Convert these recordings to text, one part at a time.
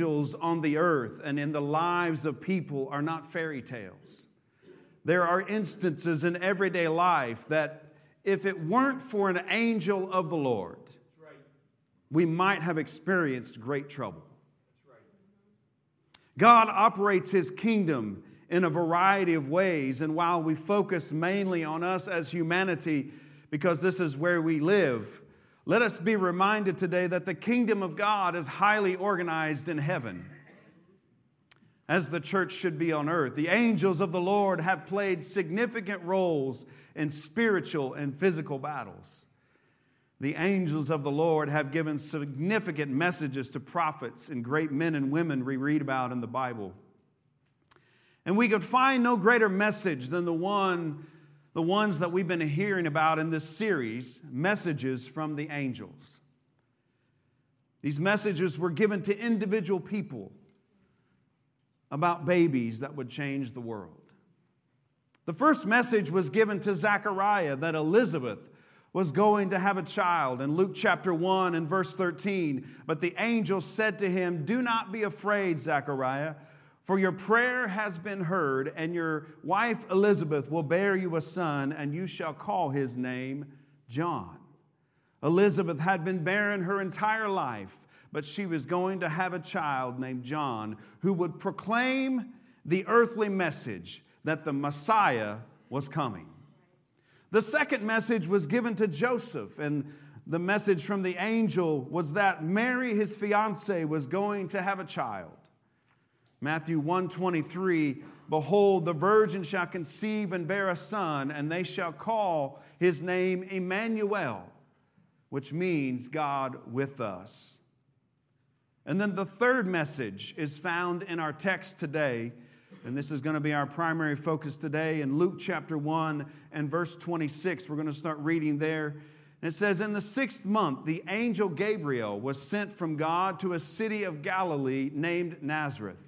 angels on the earth and in the lives of people are not fairy tales. There are instances in everyday life that if it weren't for an angel of the Lord, we might have experienced great trouble. God operates his kingdom in a variety of ways, and while we focus mainly on us as humanity because this is where we live, let us be reminded today that the kingdom of God is highly organized in heaven, as the church should be on earth. The angels of the Lord have played significant roles in spiritual and physical battles. The angels of the Lord have given significant messages to prophets and great men and women we read about in the Bible. And we could find no greater message than the one the ones that we've been hearing about in this series messages from the angels. These messages were given to individual people about babies that would change the world. The first message was given to Zechariah that Elizabeth was going to have a child in Luke chapter 1 and verse 13. But the angel said to him, Do not be afraid, Zechariah for your prayer has been heard, and your wife Elizabeth will bear you a son, and you shall call his name John. Elizabeth had been barren her entire life, but she was going to have a child named John who would proclaim the earthly message that the Messiah was coming. The second message was given to Joseph, and the message from the angel was that Mary, his fiancee, was going to have a child. Matthew 123 Behold, the virgin shall conceive and bear a son, and they shall call his name Emmanuel, which means God with us. And then the third message is found in our text today, and this is going to be our primary focus today in Luke chapter 1 and verse 26. We're going to start reading there. And it says, In the sixth month, the angel Gabriel was sent from God to a city of Galilee named Nazareth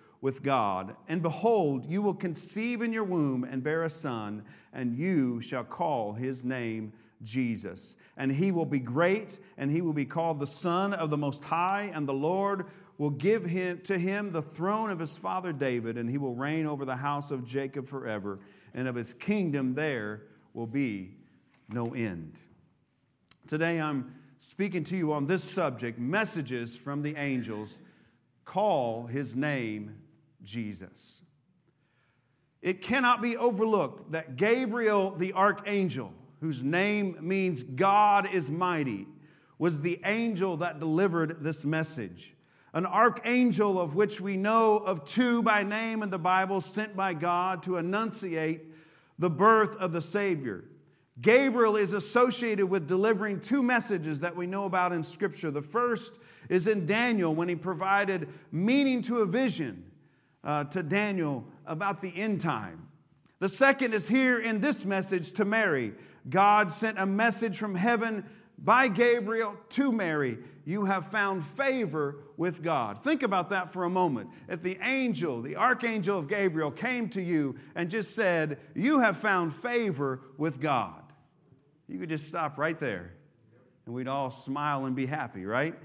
with God. And behold, you will conceive in your womb and bear a son, and you shall call his name Jesus. And he will be great, and he will be called the Son of the Most High, and the Lord will give him to him the throne of his father David, and he will reign over the house of Jacob forever, and of his kingdom there will be no end. Today I'm speaking to you on this subject messages from the angels. Call his name Jesus. It cannot be overlooked that Gabriel the archangel, whose name means God is mighty, was the angel that delivered this message. An archangel of which we know of two by name in the Bible, sent by God to annunciate the birth of the Savior. Gabriel is associated with delivering two messages that we know about in Scripture. The first is in Daniel when he provided meaning to a vision uh, to Daniel about the end time. The second is here in this message to Mary. God sent a message from heaven by Gabriel to Mary. You have found favor with God. Think about that for a moment. If the angel, the archangel of Gabriel, came to you and just said, You have found favor with God, you could just stop right there and we'd all smile and be happy, right?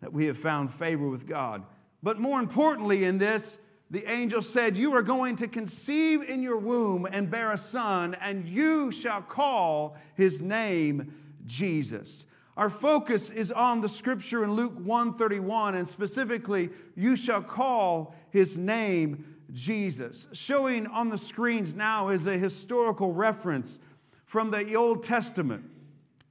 That we have found favor with God. But more importantly, in this, the angel said, You are going to conceive in your womb and bear a son, and you shall call his name Jesus. Our focus is on the scripture in Luke 131, and specifically, you shall call his name Jesus. Showing on the screens now is a historical reference from the Old Testament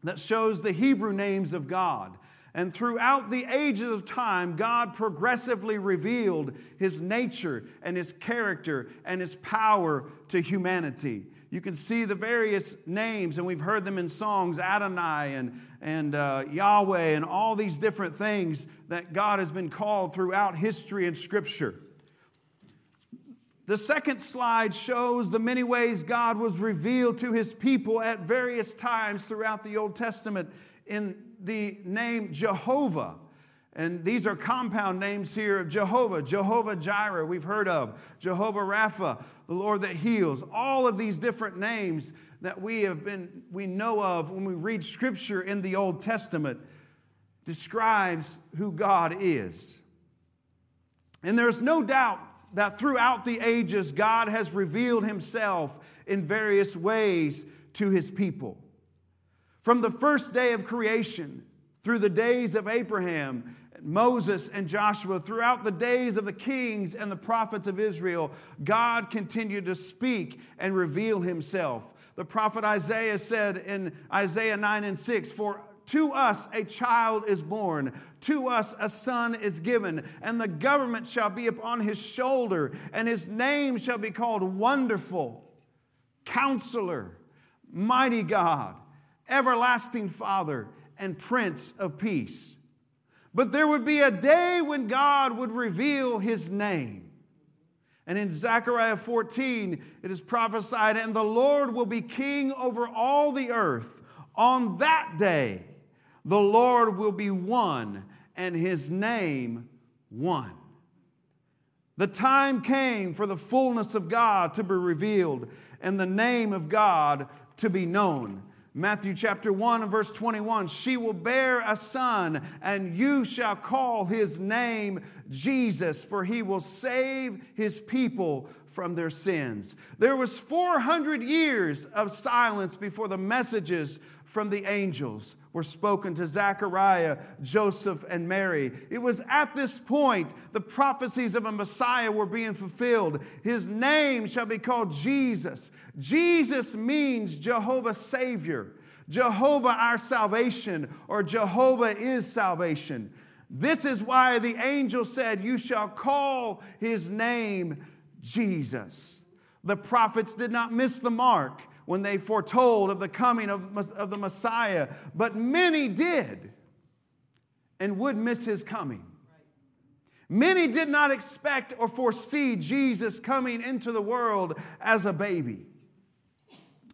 that shows the Hebrew names of God. And throughout the ages of time, God progressively revealed his nature and his character and his power to humanity. You can see the various names, and we've heard them in songs Adonai and, and uh, Yahweh, and all these different things that God has been called throughout history and scripture. The second slide shows the many ways God was revealed to his people at various times throughout the Old Testament in the name Jehovah. And these are compound names here of Jehovah, Jehovah Jireh, we've heard of, Jehovah Rapha, the Lord that heals. All of these different names that we have been we know of when we read scripture in the Old Testament describes who God is. And there's no doubt that throughout the ages, God has revealed himself in various ways to his people. From the first day of creation through the days of Abraham, Moses, and Joshua, throughout the days of the kings and the prophets of Israel, God continued to speak and reveal himself. The prophet Isaiah said in Isaiah 9 and 6, For to us a child is born, to us a son is given, and the government shall be upon his shoulder, and his name shall be called Wonderful, Counselor, Mighty God, Everlasting Father, and Prince of Peace. But there would be a day when God would reveal his name. And in Zechariah 14, it is prophesied, and the Lord will be king over all the earth. On that day, the Lord will be one, and his name one. The time came for the fullness of God to be revealed and the name of God to be known. Matthew chapter 1 and verse 21 She will bear a son, and you shall call his name Jesus, for he will save his people from their sins. There was 400 years of silence before the messages from the angels were spoken to Zechariah, Joseph, and Mary. It was at this point the prophecies of a Messiah were being fulfilled. His name shall be called Jesus. Jesus means Jehovah Savior, Jehovah our salvation, or Jehovah is salvation. This is why the angel said, You shall call his name Jesus. The prophets did not miss the mark when they foretold of the coming of, of the Messiah, but many did and would miss his coming. Many did not expect or foresee Jesus coming into the world as a baby.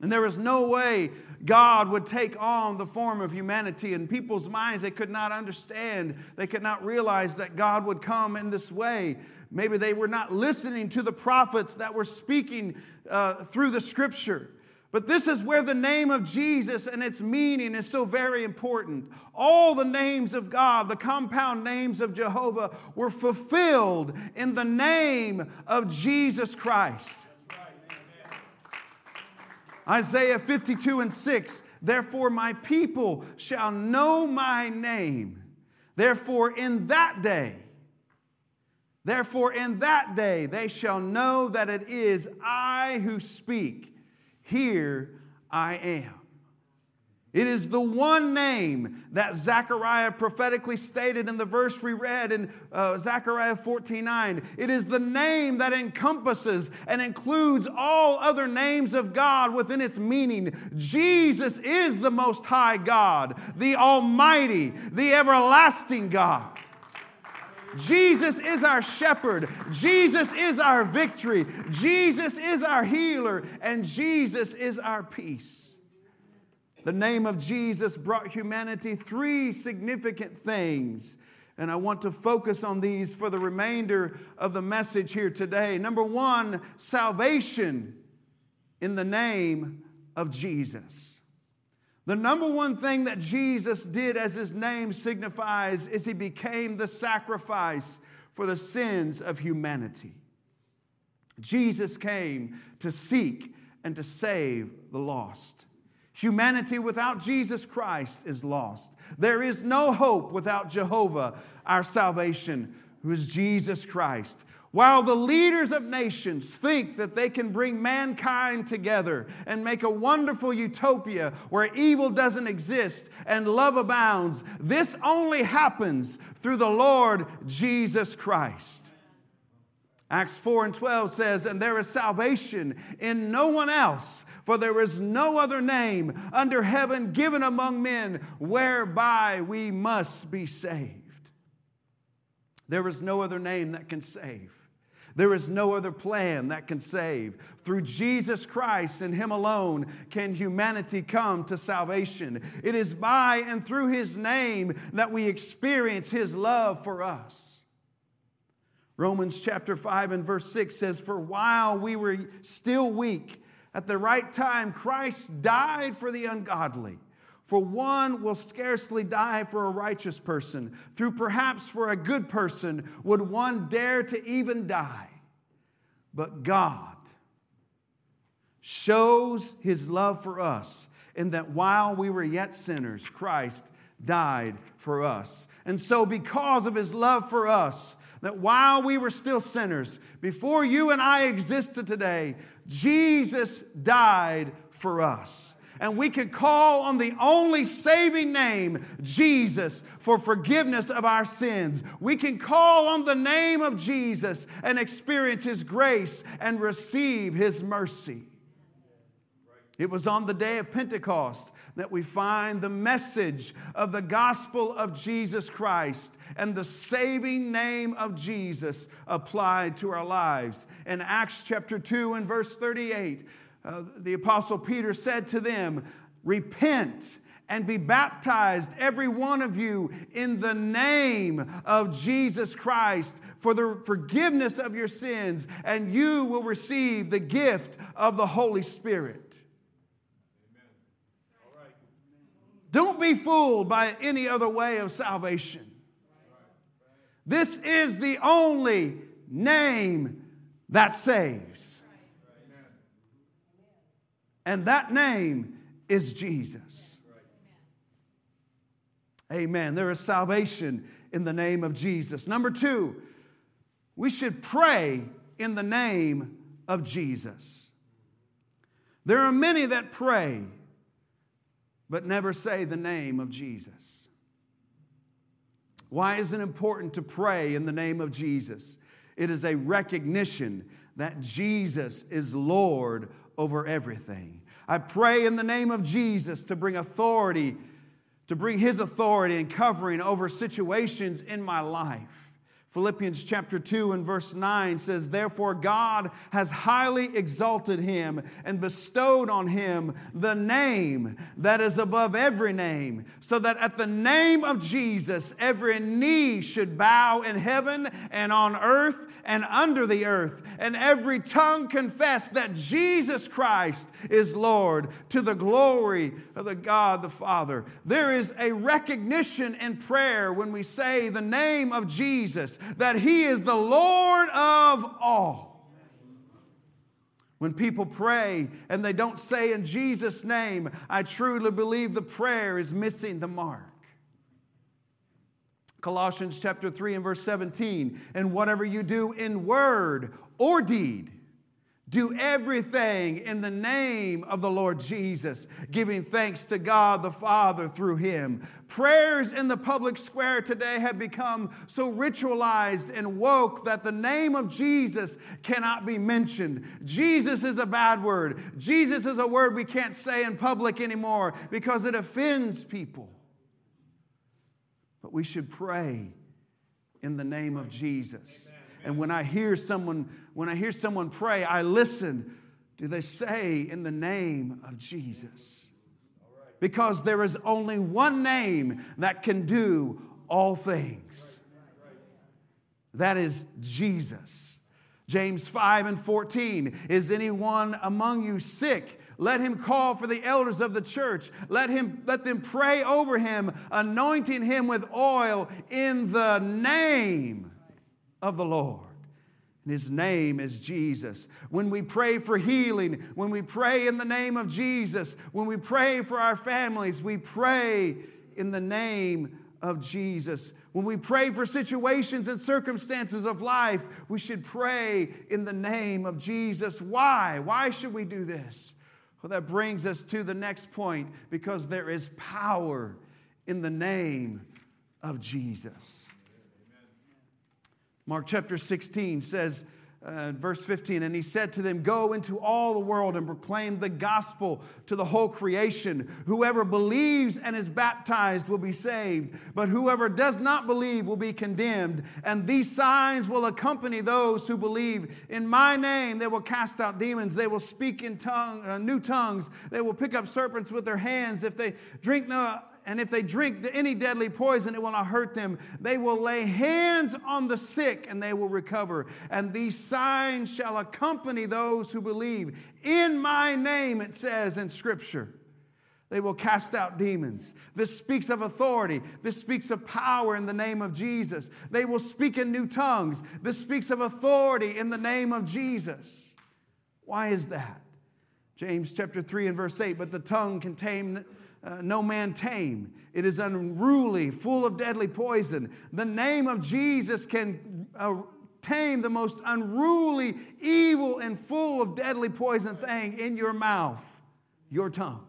And there was no way God would take on the form of humanity. In people's minds, they could not understand, they could not realize that God would come in this way. Maybe they were not listening to the prophets that were speaking uh, through the scripture. But this is where the name of Jesus and its meaning is so very important. All the names of God, the compound names of Jehovah, were fulfilled in the name of Jesus Christ. Isaiah 52 and 6 Therefore, my people shall know my name. Therefore, in that day, therefore, in that day, they shall know that it is I who speak. Here I am. It is the one name that Zechariah prophetically stated in the verse we read in uh, Zechariah 14:9. It is the name that encompasses and includes all other names of God within its meaning. Jesus is the most high God, the almighty, the everlasting God. Jesus is our shepherd. Jesus is our victory. Jesus is our healer. And Jesus is our peace. The name of Jesus brought humanity three significant things. And I want to focus on these for the remainder of the message here today. Number one, salvation in the name of Jesus. The number one thing that Jesus did, as his name signifies, is he became the sacrifice for the sins of humanity. Jesus came to seek and to save the lost. Humanity without Jesus Christ is lost. There is no hope without Jehovah, our salvation, who is Jesus Christ. While the leaders of nations think that they can bring mankind together and make a wonderful utopia where evil doesn't exist and love abounds, this only happens through the Lord Jesus Christ. Acts 4 and 12 says, And there is salvation in no one else, for there is no other name under heaven given among men whereby we must be saved. There is no other name that can save. There is no other plan that can save. Through Jesus Christ and Him alone can humanity come to salvation. It is by and through His name that we experience His love for us. Romans chapter 5 and verse 6 says, For while we were still weak, at the right time, Christ died for the ungodly. For one will scarcely die for a righteous person, through perhaps for a good person would one dare to even die. But God shows his love for us in that while we were yet sinners, Christ died for us. And so, because of his love for us, that while we were still sinners, before you and I existed today, Jesus died for us and we can call on the only saving name, Jesus, for forgiveness of our sins. We can call on the name of Jesus and experience His grace and receive His mercy. It was on the day of Pentecost that we find the message of the gospel of Jesus Christ and the saving name of Jesus applied to our lives. In Acts chapter 2 and verse 38, uh, the Apostle Peter said to them, Repent and be baptized, every one of you, in the name of Jesus Christ for the forgiveness of your sins, and you will receive the gift of the Holy Spirit. Don't be fooled by any other way of salvation. This is the only name that saves. And that name is Jesus. Amen. There is salvation in the name of Jesus. Number two, we should pray in the name of Jesus. There are many that pray, but never say the name of Jesus. Why is it important to pray in the name of Jesus? It is a recognition that Jesus is Lord over everything. I pray in the name of Jesus to bring authority, to bring His authority and covering over situations in my life. Philippians chapter 2 and verse 9 says, Therefore, God has highly exalted him and bestowed on him the name that is above every name, so that at the name of Jesus every knee should bow in heaven and on earth and under the earth, and every tongue confess that Jesus Christ is Lord to the glory of the God the Father. There is a recognition in prayer when we say the name of Jesus that He is the Lord of all. When people pray and they don't say in Jesus' name, I truly believe the prayer is missing the mark. Colossians chapter 3 and verse 17, and whatever you do in word or deed, do everything in the name of the Lord Jesus, giving thanks to God the Father through him. Prayers in the public square today have become so ritualized and woke that the name of Jesus cannot be mentioned. Jesus is a bad word. Jesus is a word we can't say in public anymore because it offends people. But we should pray in the name of Jesus. Amen. And when I hear someone when I hear someone pray, I listen. Do they say in the name of Jesus? Because there is only one name that can do all things. That is Jesus. James 5 and 14. Is anyone among you sick? Let him call for the elders of the church. Let, him, let them pray over him, anointing him with oil in the name of the Lord. And his name is Jesus. When we pray for healing, when we pray in the name of Jesus, when we pray for our families, we pray in the name of Jesus. When we pray for situations and circumstances of life, we should pray in the name of Jesus. Why? Why should we do this? Well, that brings us to the next point because there is power in the name of Jesus. Mark chapter 16 says, uh, verse 15, and he said to them, Go into all the world and proclaim the gospel to the whole creation. Whoever believes and is baptized will be saved, but whoever does not believe will be condemned. And these signs will accompany those who believe. In my name, they will cast out demons, they will speak in tongue, uh, new tongues, they will pick up serpents with their hands. If they drink no and if they drink any deadly poison, it will not hurt them. They will lay hands on the sick and they will recover. And these signs shall accompany those who believe. In my name, it says in Scripture. They will cast out demons. This speaks of authority. This speaks of power in the name of Jesus. They will speak in new tongues. This speaks of authority in the name of Jesus. Why is that? James chapter 3 and verse 8, but the tongue can tame uh, no man tame. It is unruly, full of deadly poison. The name of Jesus can uh, tame the most unruly, evil, and full of deadly poison thing in your mouth, your tongue.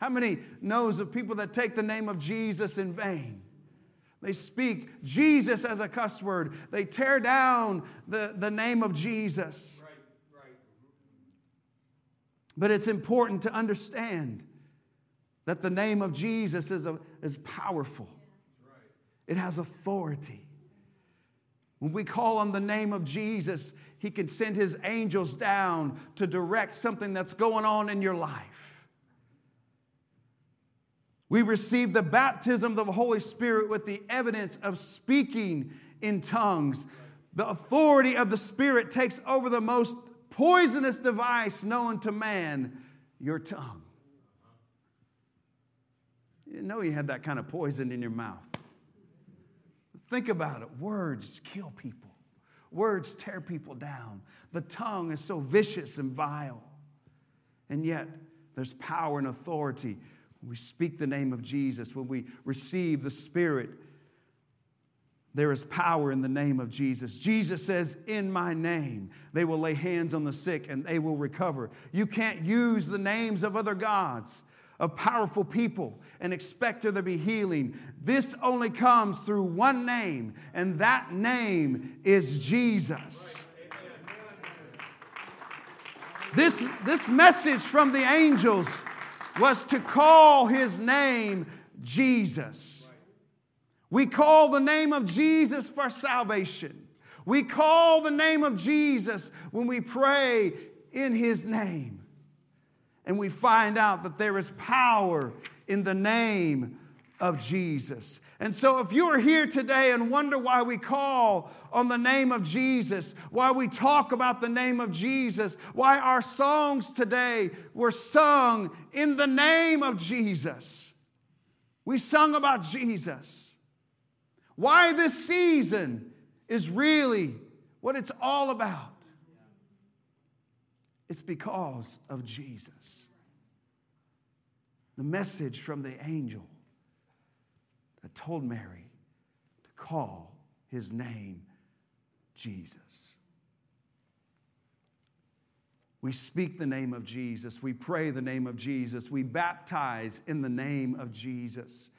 How many knows of people that take the name of Jesus in vain? They speak Jesus as a cuss word. They tear down the, the name of Jesus. Right, right. But it's important to understand that the name of Jesus is, a, is powerful, it has authority. When we call on the name of Jesus, He can send His angels down to direct something that's going on in your life. We receive the baptism of the Holy Spirit with the evidence of speaking in tongues. The authority of the Spirit takes over the most poisonous device known to man your tongue. Didn't know you had that kind of poison in your mouth. Think about it words kill people, words tear people down. The tongue is so vicious and vile. And yet, there's power and authority when we speak the name of Jesus, when we receive the Spirit. There is power in the name of Jesus. Jesus says, In my name, they will lay hands on the sick and they will recover. You can't use the names of other gods of powerful people and expect there to be healing. This only comes through one name, and that name is Jesus. This, this message from the angels was to call his name Jesus. We call the name of Jesus for salvation. We call the name of Jesus when we pray in his name and we find out that there is power in the name of Jesus. And so, if you are here today and wonder why we call on the name of Jesus, why we talk about the name of Jesus, why our songs today were sung in the name of Jesus, we sung about Jesus. Why this season is really what it's all about. It's because of Jesus. The message from the angel that told Mary to call his name Jesus. We speak the name of Jesus. We pray the name of Jesus. We baptize in the name of Jesus.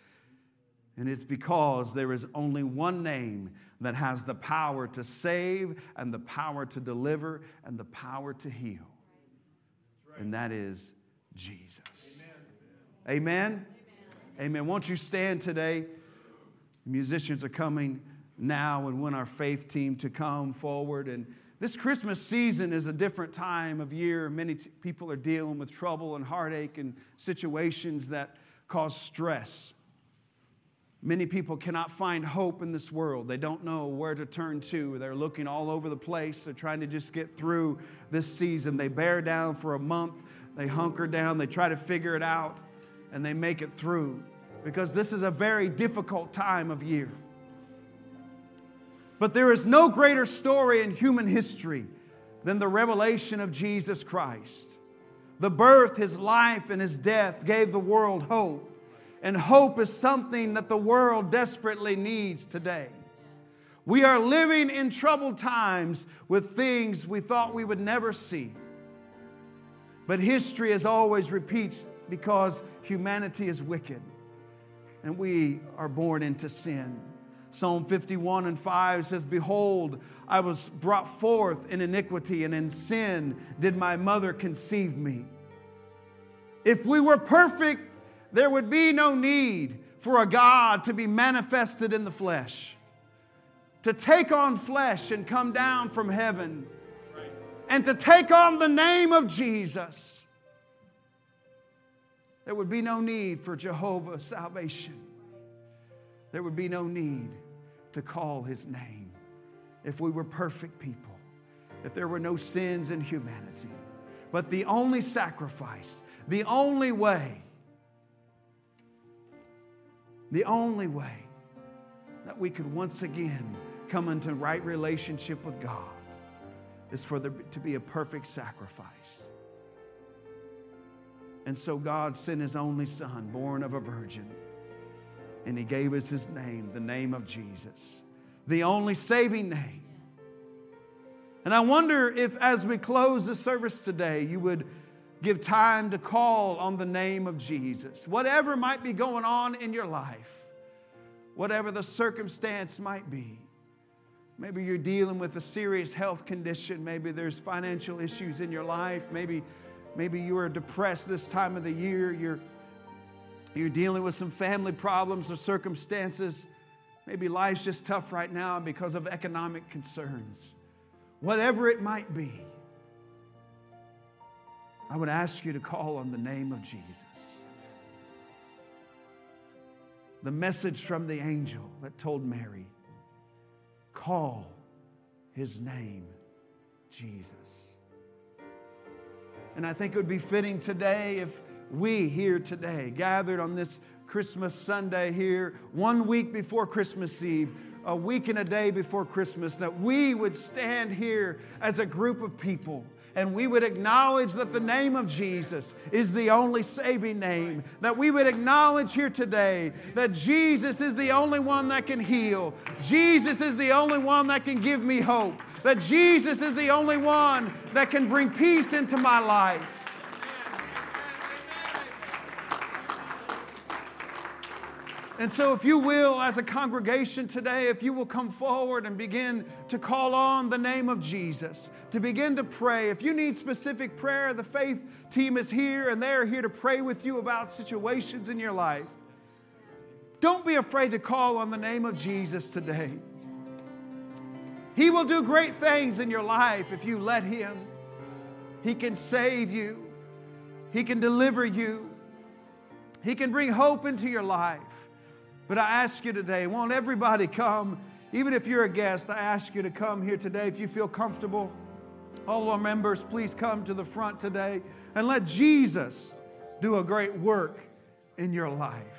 And it's because there is only one name that has the power to save and the power to deliver and the power to heal and that is Jesus. Amen. Amen. Amen. Won't you stand today? Musicians are coming now and want our faith team to come forward. And this Christmas season is a different time of year. Many t- people are dealing with trouble and heartache and situations that cause stress. Many people cannot find hope in this world. They don't know where to turn to. They're looking all over the place. They're trying to just get through this season. They bear down for a month. They hunker down. They try to figure it out and they make it through because this is a very difficult time of year. But there is no greater story in human history than the revelation of Jesus Christ. The birth, his life, and his death gave the world hope. And hope is something that the world desperately needs today. We are living in troubled times with things we thought we would never see. But history, as always, repeats because humanity is wicked and we are born into sin. Psalm 51 and 5 says, Behold, I was brought forth in iniquity, and in sin did my mother conceive me. If we were perfect, there would be no need for a God to be manifested in the flesh, to take on flesh and come down from heaven, and to take on the name of Jesus. There would be no need for Jehovah's salvation. There would be no need to call his name if we were perfect people, if there were no sins in humanity. But the only sacrifice, the only way, the only way that we could once again come into right relationship with God is for there to be a perfect sacrifice. And so God sent his only son, born of a virgin and he gave us his name, the name of Jesus, the only saving name. And I wonder if, as we close the service today, you would give time to call on the name of Jesus. Whatever might be going on in your life, whatever the circumstance might be. Maybe you're dealing with a serious health condition. Maybe there's financial issues in your life. Maybe, maybe you are depressed this time of the year. You're you're dealing with some family problems or circumstances. Maybe life's just tough right now because of economic concerns. Whatever it might be, I would ask you to call on the name of Jesus. The message from the angel that told Mary call his name Jesus. And I think it would be fitting today if we here today, gathered on this Christmas Sunday here, one week before Christmas Eve, a week and a day before Christmas, that we would stand here as a group of people and we would acknowledge that the name of Jesus is the only saving name. That we would acknowledge here today that Jesus is the only one that can heal. Jesus is the only one that can give me hope. That Jesus is the only one that can bring peace into my life. And so, if you will, as a congregation today, if you will come forward and begin to call on the name of Jesus, to begin to pray. If you need specific prayer, the faith team is here and they're here to pray with you about situations in your life. Don't be afraid to call on the name of Jesus today. He will do great things in your life if you let Him. He can save you, He can deliver you, He can bring hope into your life. But I ask you today, won't everybody come? Even if you're a guest, I ask you to come here today if you feel comfortable. All our members, please come to the front today and let Jesus do a great work in your life.